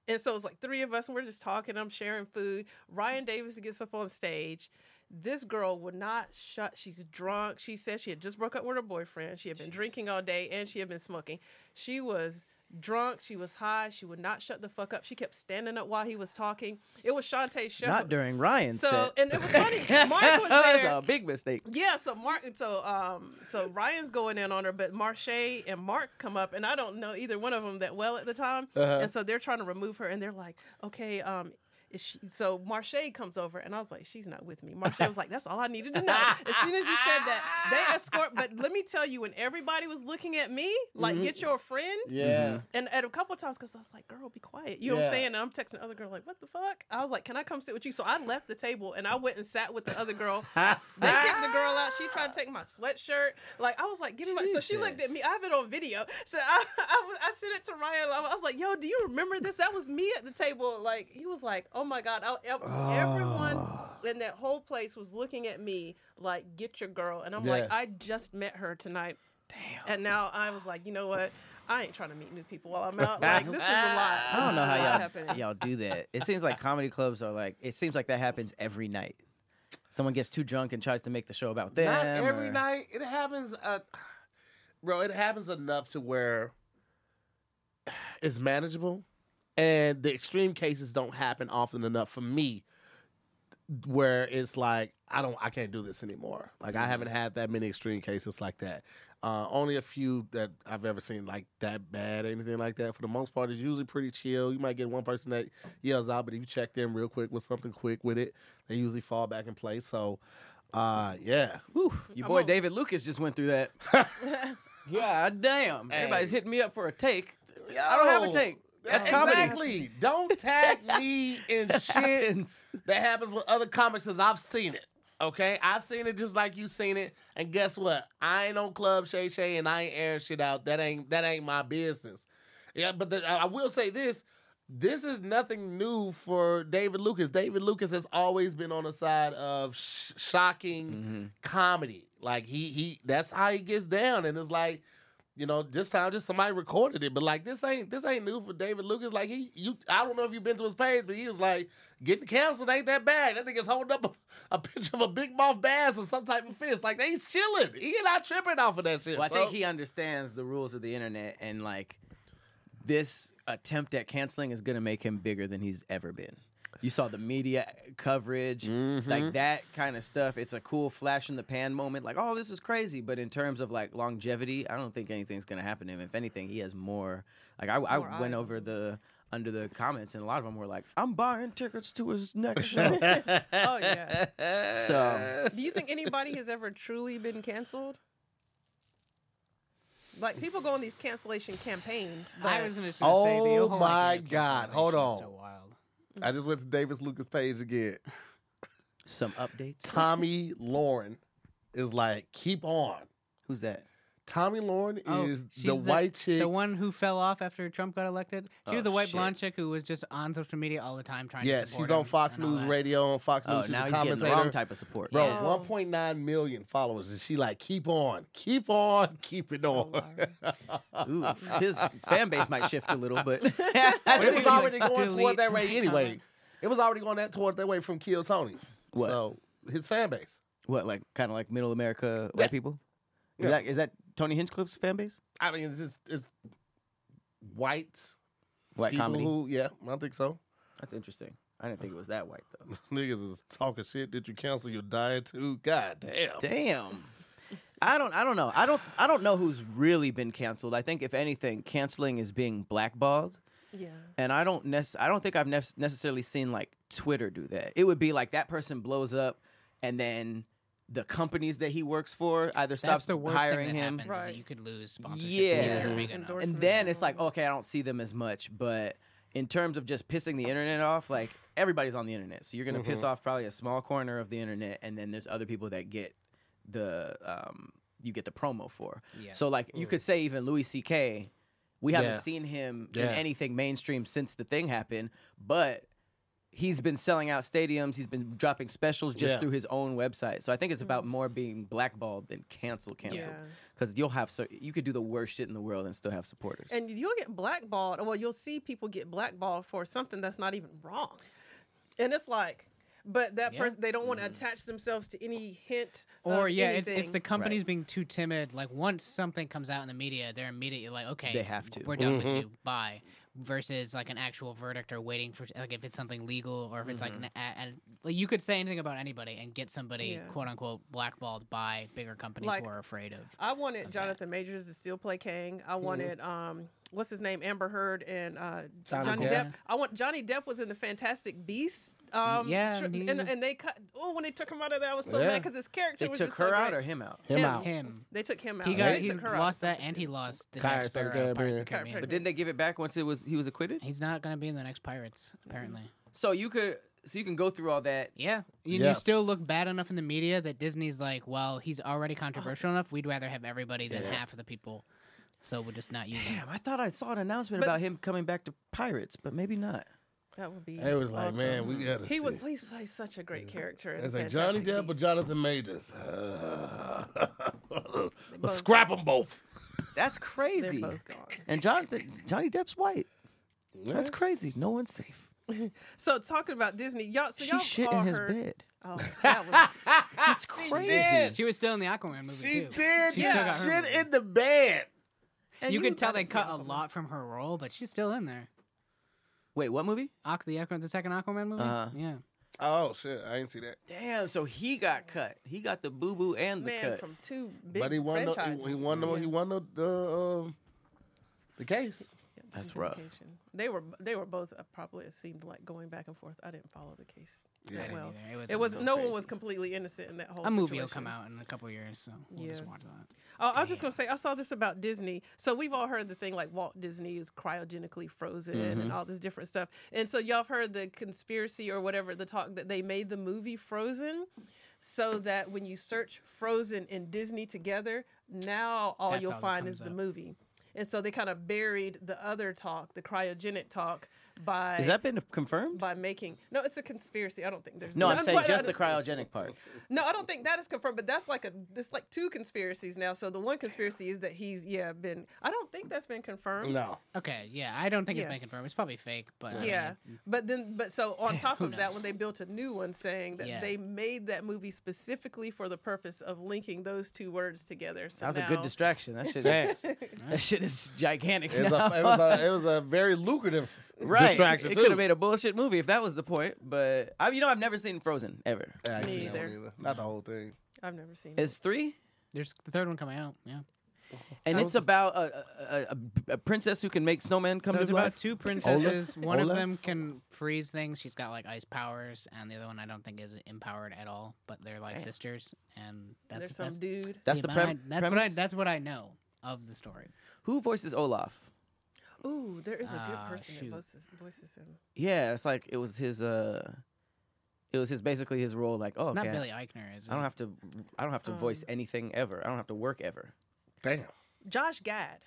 And so it was like three of us, and we're just talking. I'm sharing food. Ryan Davis gets up on stage. This girl would not shut. She's drunk. She said she had just broke up with her boyfriend. She had been drinking all day and she had been smoking. She was drunk. She was high. She would not shut the fuck up. She kept standing up while he was talking. It was Shantae's show. Not during Ryan's So set. and it was funny. Mark was there. That's a big mistake. Yeah, so Mark, so um, so Ryan's going in on her, but Marche and Mark come up, and I don't know either one of them that well at the time, Uh-huh. and so they're trying to remove her, and they're like, okay, um. Is she, so Marche comes over, and I was like, "She's not with me." Marche was like, "That's all I needed to know." As soon as you said that, they escort. But let me tell you, when everybody was looking at me, like, Mm-hmm. "Get your friend," Yeah. and at a couple of times, because I was like, "Girl, be quiet," you know what Yeah. I'm saying? And I'm texting the other girl like, "What the fuck?" I was like, "Can I come sit with you?" So I left the table and I went and sat with the other girl. They kicked the girl out. She tried to take my sweatshirt. Like I was like, "Give me my." So she looked at me. I have it on video. So I, I, I sent it to Ryan. I was like, "Yo, do you remember this? That was me at the table." Like he was like, "Oh my god!" I, ev- everyone Ah. in that whole place was looking at me like, "Get your girl." And I'm like, "I just met her tonight." Damn. And now I was like, you know what? I ain't trying to meet new people while I'm out. Like this is a lot. I don't know how This is a lot y'all y'all do that. It seems like comedy clubs are like. It seems like that happens every night. Someone gets too drunk and tries to make the show about them. Not every or- night. It happens, uh, bro. It happens enough to where it's manageable, and the extreme cases don't happen often enough for me. Where it's like I don't, I can't do this anymore. Like I haven't had that many extreme cases like that. Uh, only a few that I've ever seen like that bad, or anything like that. For the most part, it's usually pretty chill. You might get one person that yells out, but if you check them real quick with something quick with it, they usually fall back in place. So, uh, yeah, Whew, your boy David Lucas just went through that. yeah damn! Hey. Everybody's hitting me up for a take. I don't have a take. That's comedy. Exactly. Don't tag me in shit Happens. that happens with other comics because I've seen it. Okay, I've seen it just like you seen it, and guess what? I ain't on Club Shay Shay, and I ain't airing shit out. That ain't that ain't my business. Yeah, but the, I will say this: this is nothing new for David Lucas. David Lucas has always been on the side of sh- shocking Mm-hmm. comedy. Like he he, that's how he gets down, and it's like you know, this time just somebody recorded it, but like this ain't this ain't new for David Lucas. Like he, you, I don't know if you've been to his page, but he was like, getting canceled ain't that bad. That nigga's holding up a, a picture of a big mouth bass or some type of fish. Like they chilling. He not tripping off of that shit. Well, I So- think he understands the rules of the internet, and like this attempt at canceling is gonna make him bigger than he's ever been. You saw the media coverage, Mm-hmm. like that kind of stuff. It's a cool flash in the pan moment, like, oh, this is crazy. But in terms of like longevity, I don't think anything's gonna happen to him. If anything, he has more. Like I, More I went over the under the comments, and a lot of them were like, "I'm buying tickets to his next show." Oh yeah. so Do you think anybody has ever truly been canceled? Like people go on these cancellation campaigns. I but- was gonna just say the Oh whole my God, hold on. So wild. I just went to Davis Lucas page again. some updates. Tomi Lahren is like, keep on. Who's that? Tomi Lahren Oh, is she's the white chick. the one who fell off after Trump got elected. She Oh, was the white shit. blonde chick who was just on social media all the time trying yeah, to support him. Yeah, she's on Fox News that. Radio. On Fox Oh, News, she's now a he's getting the wrong type of support. Bro, Yeah. 1.9 million followers. And she like, keep on, keep on, keep it on. Lord. Ooh, his fan base might shift a little, but But it was already going delete toward that way anyway. It was already going that toward that way from Kill Tony. What? So his fan base. what, like kind of like middle America Yeah. white people? Is Yeah. that is that Tony Hinchcliffe's fan base? I mean, it's just it's white White people comedy. who. Yeah, I think so. That's interesting. I didn't think it was that white though. Niggas is talking shit. Did you cancel your diet too? God damn. Damn. I don't. I don't know. I don't. I don't know who's really been canceled. I think if anything, canceling is being blackballed. Yeah. And I don't nec- I don't think I've nec- necessarily seen like Twitter do that. It would be like that person blows up, and then the companies that he works for either That's stops the worst hiring thing that him. happens is that Right. you could lose sponsorship. Yeah. if you're big enough. Endorsements. and then it's like okay i don't see them as much but in terms of just pissing the internet off like everybody's on the internet so you're gonna piss off probably a small corner of the internet and then there's other people that get the um you get the promo for Yeah. so like you could say even louis ck we haven't Yeah. seen him in anything mainstream since the thing happened but he's been selling out stadiums he's been dropping specials just Yeah. through his own website so i think it's about more being blackballed than cancel cancel Yeah. because you'll have so you could do the worst shit in the world and still have supporters And you'll get blackballed. Well, you'll see people get blackballed for something that's not even wrong. And it's like, but that Yeah. person they don't want to attach themselves to any hint. Or of yeah, it's, it's the companies being too timid. Like once something comes out in the media, they're immediately like, okay, They have to. We're done Mhm. with you. Bye. Versus like an actual verdict or waiting for like if it's something legal or if it's like Mm-hmm. an, a, a, like you could say anything about anybody and get somebody Yeah. quote unquote blackballed by bigger companies Like, who are afraid of. I wanted of that. Jonathan Majors to still play Kang. Mm-hmm. I wanted um what's his name Amber Heard and uh, Johnny Johnny, Depp. Depp. I want Johnny Depp was in the Fantastic Beasts. Um, Yeah, tri- and and, was- and they cut. Oh, when they took him out of there, I was so Yeah. mad because his character They was took just her so out great. or him out? Him Him. out. Him. They took him out. He Yeah, got they he took her out lost of that and he lost the Pirates Jack of the Sparrow, Pirates of the Caribbean. Caribbean. But didn't they give it back once it was he was acquitted? He's not going to be in the next Pirates apparently. So you could so you can go through all that. Yeah, you, Yeah. you still look bad enough in the media that Disney's like, well, he's already controversial enough. We'd rather have everybody than Yeah. half of the people, so we'll just not use him. I thought I saw an announcement But- about him coming back to Pirates, but maybe not. That would be. It was like, awesome. man, we gotta He see. was. Please play such a great character. It's like Johnny Depp or Jonathan Majors. Uh, both- scrap them both. That's They're crazy. both gone. And Jonathan Johnny Depp's white. Yeah. That's crazy. No one's safe. So talking about Disney, y'all. So she y'all shit all in his heard, bed. Oh, that was That's crazy. did. She was still in the Aquaman movie She too. did. She Yeah, still got her shit movie. in the bed. and you can tell they cut a lot from her role, but she's still in there. Wait, what movie? Aqu- the, Aqu- the second Aquaman movie. Uh-huh. Yeah. Oh shit, I didn't see that. Damn, so he got cut. He got the boo boo and the Man cut. from two big but he won. The, franchises. he, he won. The, Yeah. He won the the, um, the case. Yep, That's some rough. They were they were both uh, probably it seemed like going back and forth. I didn't follow the case. I Yeah. didn't well, either. It was, It was so no crazy. one was completely innocent in that whole. a movie will come out in a couple years, so we'll just Yeah. watch that. Oh, I was just gonna say I saw this about Disney. So we've all heard the thing like Walt Disney is cryogenically frozen Mm-hmm. and all this different stuff. And so y'all have heard the conspiracy or whatever the talk that they made the movie Frozen, so that when you search Frozen and Disney together, now all That's you'll all find comes is the movie. And so they kind of buried the other talk, the cryogenic talk, by Has that been confirmed? by making no, it's a conspiracy. I don't think there's No, I'm none- saying but- just the cryogenic part. no, I don't think that is confirmed, but that's like a there's like two conspiracies now. So the one conspiracy is that he's yeah been I don't think that's been confirmed. No. Okay, yeah, I don't think Yeah. it's been confirmed. It's probably fake, but I Yeah, mean, but then but so on top of that, when they built a new one saying that Yeah. they made that movie specifically for the purpose of linking those two words together. So That was a good distraction. That shit is that shit is gigantic. It was, now. a, it, was a, it was a very lucrative right. distraction It too. could have made a bullshit movie if that was the point. But I, you know, I've never seen Frozen ever. Yeah, I ain't Me seen that one either. either. Not the whole thing. I've never seen it. It's three, there's the third one coming out. Yeah, and it's about a, a, a, a princess who can make snowmen come so to it's life. about two princesses. One Olaf? of them can freeze things. She's got like ice powers, and the other one I don't think is empowered at all. But they're like Damn. sisters, and that's There's some that's, dude. That's yeah, the but prem- I- that's premise. what I that's what I know of the story. Who voices Olaf? Ooh, there is a good Ah, person shoot. that voices, voices him. Yeah, it's like it was his. uh It was his basically his role. Like, oh, It's okay, not Billy Eichner, is it? I don't have to. I don't have to voice Um, anything ever. I don't have to work ever. Damn. Josh Gad.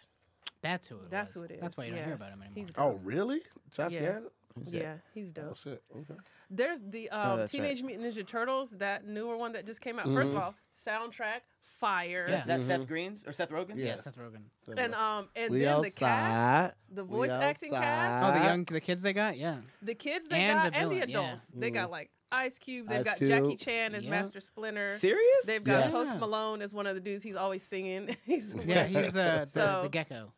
That's who it That's was. who it is. That's why you don't hear about Yes. him anymore. He's Oh, dope. really? Josh Yeah. Gad? Who's that? yeah, he's Oh dope. shit. Okay. There's the Oh, um, that's right. Teenage Mutant Ninja Turtles, that newer one that just came out. First of Mhm. all, soundtrack fire. Yeah. Is that. Seth Green's or Seth Rogen's? Yeah. yeah, Seth Rogen. And um and we then outside. the cast, the We voice acting cast, Oh, the young the kids they got, yeah. the kids they And got, the and the villain, yeah. adults. They got like Ice Cube. They've Ice got Cube. Jackie Chan as Yeah. Master Splinter. Serious? They've got Yes. Post Malone as one of the dudes. He's always singing. he's Yeah, he's the the, So- the gecko.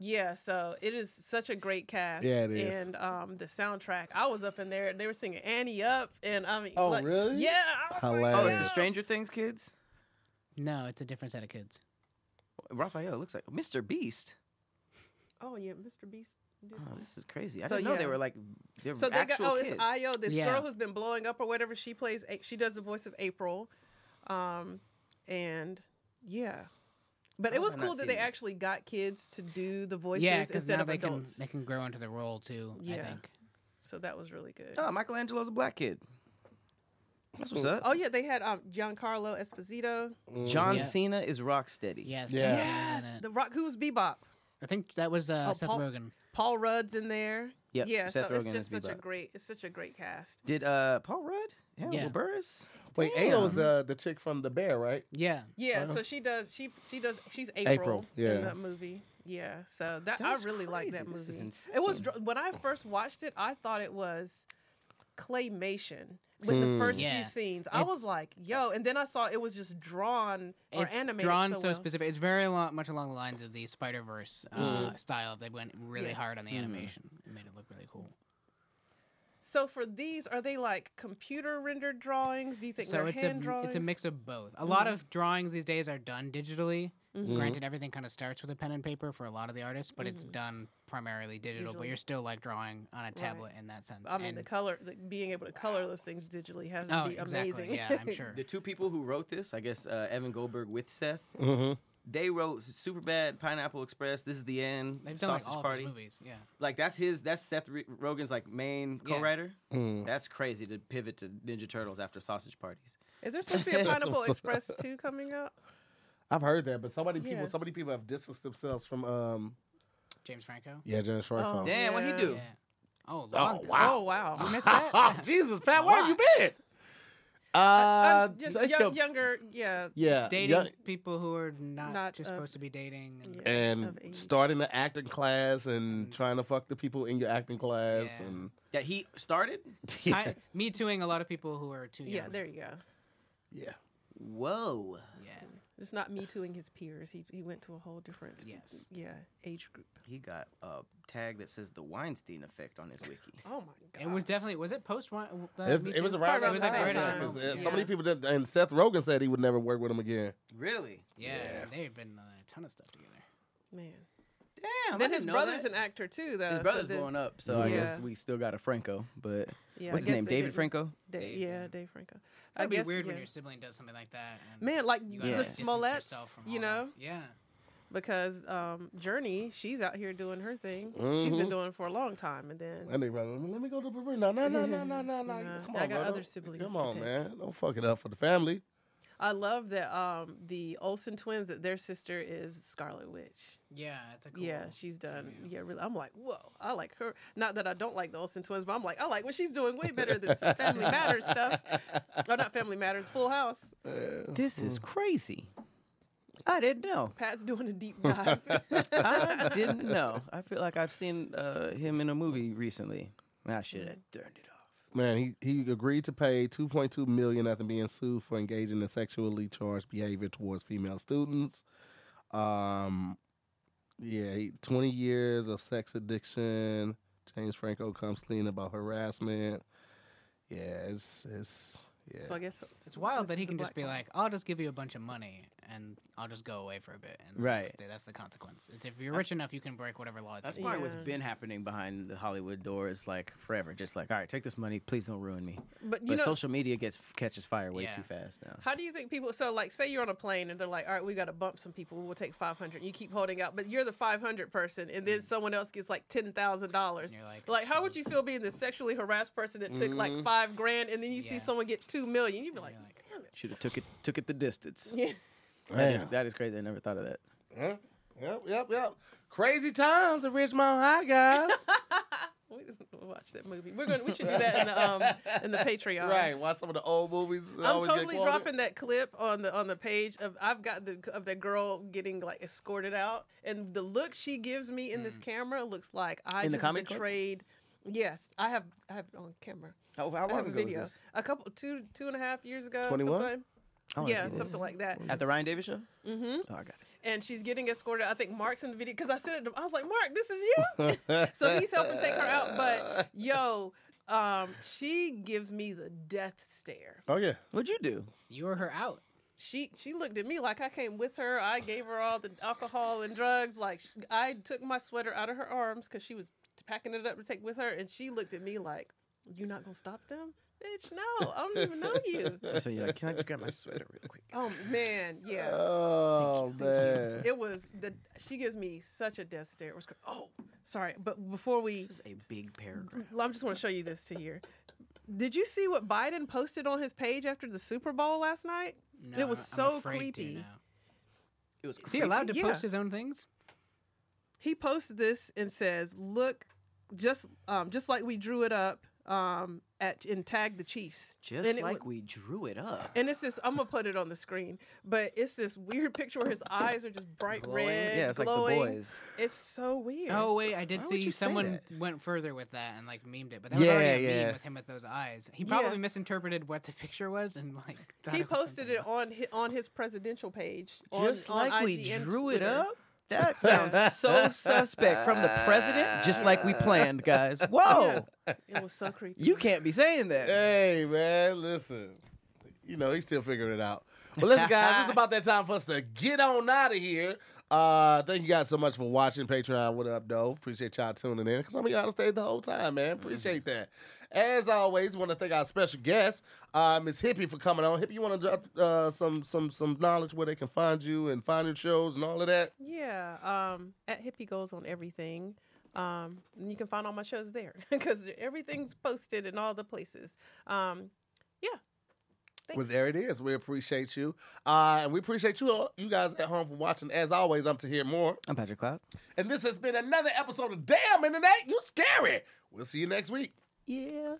Yeah, so it is such a great cast. Yeah, it is. And um, the soundtrack, I was up in there. They were singing Annie up, and I mean, Oh, like, really? Yeah. I was like, Oh, it's yeah. the Stranger Things kids. No, it's a different set of kids. Raphael looks like Mr. Beast. Oh yeah, Mr. Beast. did Oh, this. this is crazy. I So, didn't know they were like they were So they got actual oh, kids. it's Ayo, this Yeah. girl who's been blowing up or whatever. She plays, A- she does the voice of April, um, and yeah. But it How was have I not cool that seen they this? actually got kids to do the voices yeah, because instead now of they adults. can they can grow into the role too. I Yeah. think. So that was really good. Oh, Michelangelo's a black kid. That's what's up. Oh yeah, they had um, Giancarlo Esposito. John Yeah. Cena is Rocksteady. Yes. Yeah. John Cena's Yes, in it. the Rock. Who's Bebop? I think that was uh, Oh, Seth Paul- Rogen. Paul Rudd's in there. Yep, Yeah, Seth so it's Rogen just is such a Bebop. great, it's such a great cast. Did uh Paul Rudd? Hannibal Yeah. Buress? Wait, Damn. Ayo's the the chick from the bear, right? Yeah. Yeah, Uh-huh. so she does, she she does, she's April, April, yeah. in that movie. Yeah, so that That's I really like that crazy. This is movie. It was insane. dr- when I first watched it, I thought it was claymation with the Hmm. first Yeah. few scenes. I was like, yo, and then I saw it was just drawn or it's animated drawn so, so, well. specific. It's very lo- much along the lines of the Spider Verse uh, style. They went really Yes. hard on the Mhm. animation. It made it look really cool. So for these, are they like computer rendered drawings? Do you think so they're it's hand a drawings? it's a mix of both. A lot Mhm. of drawings these days are done digitally. Mhm. Granted, everything kind of starts with a pen and paper for a lot of the artists, but it's Mhm. done primarily digital. But you're still like drawing on a tablet in that sense. I mean, And- the color, the, being able to color those things digitally has oh, to be exactly. amazing. Yeah, I'm sure. The two people who wrote this, I guess uh, Evan Goldberg with Seth, Mm-hmm. they wrote Superbad, Pineapple Express, This is the End, They've done like Sausage all Party. of his movies. Yeah. Like that's his that's Seth Re- Rogen's like main Yeah. co-writer. Mm. That's crazy to pivot to Ninja Turtles after Sausage Parties. Is there supposed to be a Pineapple Express 2 coming out? I've heard that, but so many people, Yeah. so many people have distanced themselves from um, James Franco. yeah, James Franco. Oh, Damn, what he do? Yeah. Oh, Oh long time. wow! Oh, wow. You missed that? Jesus, Pat, where have you been? Uh, I'm just take young, your- younger, yeah. yeah, dating young- people who are not, Not just of- supposed to be dating. And, Yeah. and starting the acting class and And- trying to fuck the people in your acting class Yeah. and That he started? I, me tooing a lot of people who are too young. Yeah, there you go. yeah. Whoa. Yeah. Just not me tooing his peers. He he went to a whole different Yes. yeah age group. He got a tag that says the Weinstein effect on his wiki. Oh my god. It was definitely was it post one? uh, It was, it was around Probably that around the time. same yeah, 'cause, time. uh, So many people did, and Seth Rogen said he would never work with him again. Really? Yeah, Yeah. they've been uh, a ton of stuff together. man. Damn. then I his brother's that. an actor too, though. His brother's then- blowing up, so I guess we still got a Franco. But Yeah, what's his name? David didn't- Franco. Da- Dave, yeah, yeah. Dave Franco. I That'd be guess weird when your sibling does something like that. And man, like you the gotta distance Smolletts, yourself from you all that. know, Yeah. because um, Jurnee, she's out here doing her thing. She's Mhm. been doing it for a long time, and then And they brother, let me go to Peru. No, no, no, no, no, no, no. Nah, Come I on, got brother. other siblings Come on, man. Don't fuck it up for the family. I love that um, the Olsen twins that their sister is Scarlet Witch. Yeah, it's a cool. Yeah, she's done. cameo. Yeah, really. I'm like, whoa. I like her. Not that I don't like the Olsen twins, but I'm like, I like what she's doing way better than some Family Matters stuff. Or not Family Matters, Full House. This is crazy. I didn't know. Pat's doing a deep dive. I didn't know. I feel like I've seen uh, him in a movie recently. I should have turned it off. Man, he, he agreed to pay 2.2 million after being sued for engaging in sexually charged behavior towards female students. Um, yeah, he, 20 years of sex addiction. James Franco comes clean about harassment. Yeah, it's it's yeah. So I guess It's wild this that is he can just be part. like, "I'll just give you a bunch of money and I'll just go away for a bit." And Right. That's the, that's the consequence. It's if you're rich enough, you can break whatever laws. That's you probably Yeah. what's been happening behind the Hollywood doors like forever. Just like, all right, take this money, please don't ruin me. But you But know, social media gets catches fire way Yeah. too fast now. how do you think people? So like, say you're on a plane and they're like, "All right, we got to bump some people. We'll take 500." You keep holding out, but you're the 500 person, and then someone else gets like ten thousand dollars. Mm. You're like, Like, how would you feel being the sexually harassed person that took like Mhm. five grand, and then you see Yeah. someone get two million? You'd be like, like, "Damn it!" Should have took it took it the distance. Yeah. That is, Man. that is crazy. I never thought of that. Huh? Yep, yep, yep. Crazy times at Ridgemont High, guys. We watch that movie. We're gonna. We should do that in the um in the Patreon. right. Watch some of the old movies. I'm totally dropping that clip on the on the page of I've got the of the girl getting like escorted out, and the look she gives me in this camera looks like I In just comic clip? betrayed. Yes, I have I have it on camera. How, how I have long a ago was video. this? A couple two two and a half years ago. 21? sometime. I wanna Yeah, see this. something like that. At the Ryan Davis show? hmm Oh, I got it. And she's getting escorted. I think Mark's in the video because I said it. to- I was like, Mark, this is you. so he's helping take her out. But yo, um, she gives me the death stare. oh yeah. What'd you do? you were her out. She she looked at me like I came with her. I gave her all the alcohol and drugs. Like sh- I took my sweater out of her arms because she was packing it up to take with her, and she looked at me like, "You not gonna stop them, bitch? No, I don't even know you." So you're like, can I just grab my sweater real quick? Oh man, yeah. Oh man. It was the. She gives me such a death stare. It was. Oh, sorry, but before we, This is a big paragraph. I just want to show you this to here. Did you see what Biden posted on his page after the Super Bowl last night? No, It was I'm so afraid to creepy. now. It was Is he allowed to Yeah. post his own things? he posted this and says, "Look, just um, just like we drew it up um, at and tag the Chiefs, just and like wa- we drew it up. And it's this. I'm gonna put it on the screen, but it's this weird picture where his eyes are just bright Glowing? red, Yeah, it's glowing. like the boys. It's so weird. Oh wait, I did Why see someone went further with that and like memed it, but that was already a Yeah, yeah. meme with him with those eyes. He probably Yeah. misinterpreted what the picture was and like he it posted it else. on his, on his presidential page. Just on like we IG and drew it up? That sounds so suspect from the president, just like we planned, guys. Whoa! It was so creepy. You can't be saying that. Hey man, listen. You know he's still figuring it out. But listen, guys, it's about that time for us to get on out of here. Uh, thank you guys so much for watching Patreon. What up, though? Appreciate y'all tuning in. Cause some of y'all stayed the whole time, man. Appreciate that. As always, want to thank our special guest, uh, Miss Hippie, for coming on. Hippie, you want to drop uh, some some some knowledge where they can find you and find your shows and all of that? Yeah, um, at Hippie Goals on everything. Um, and you can find all my shows there because everything's posted in all the places. Um, yeah. Thanks. Well, there it is. We appreciate you, uh, and we appreciate you all, you guys at home for watching. As always, I'm to hear more. I'm Patrick Cloud. And this has been another episode of Dam Internet, You Scary. We'll see you next week. Yeah.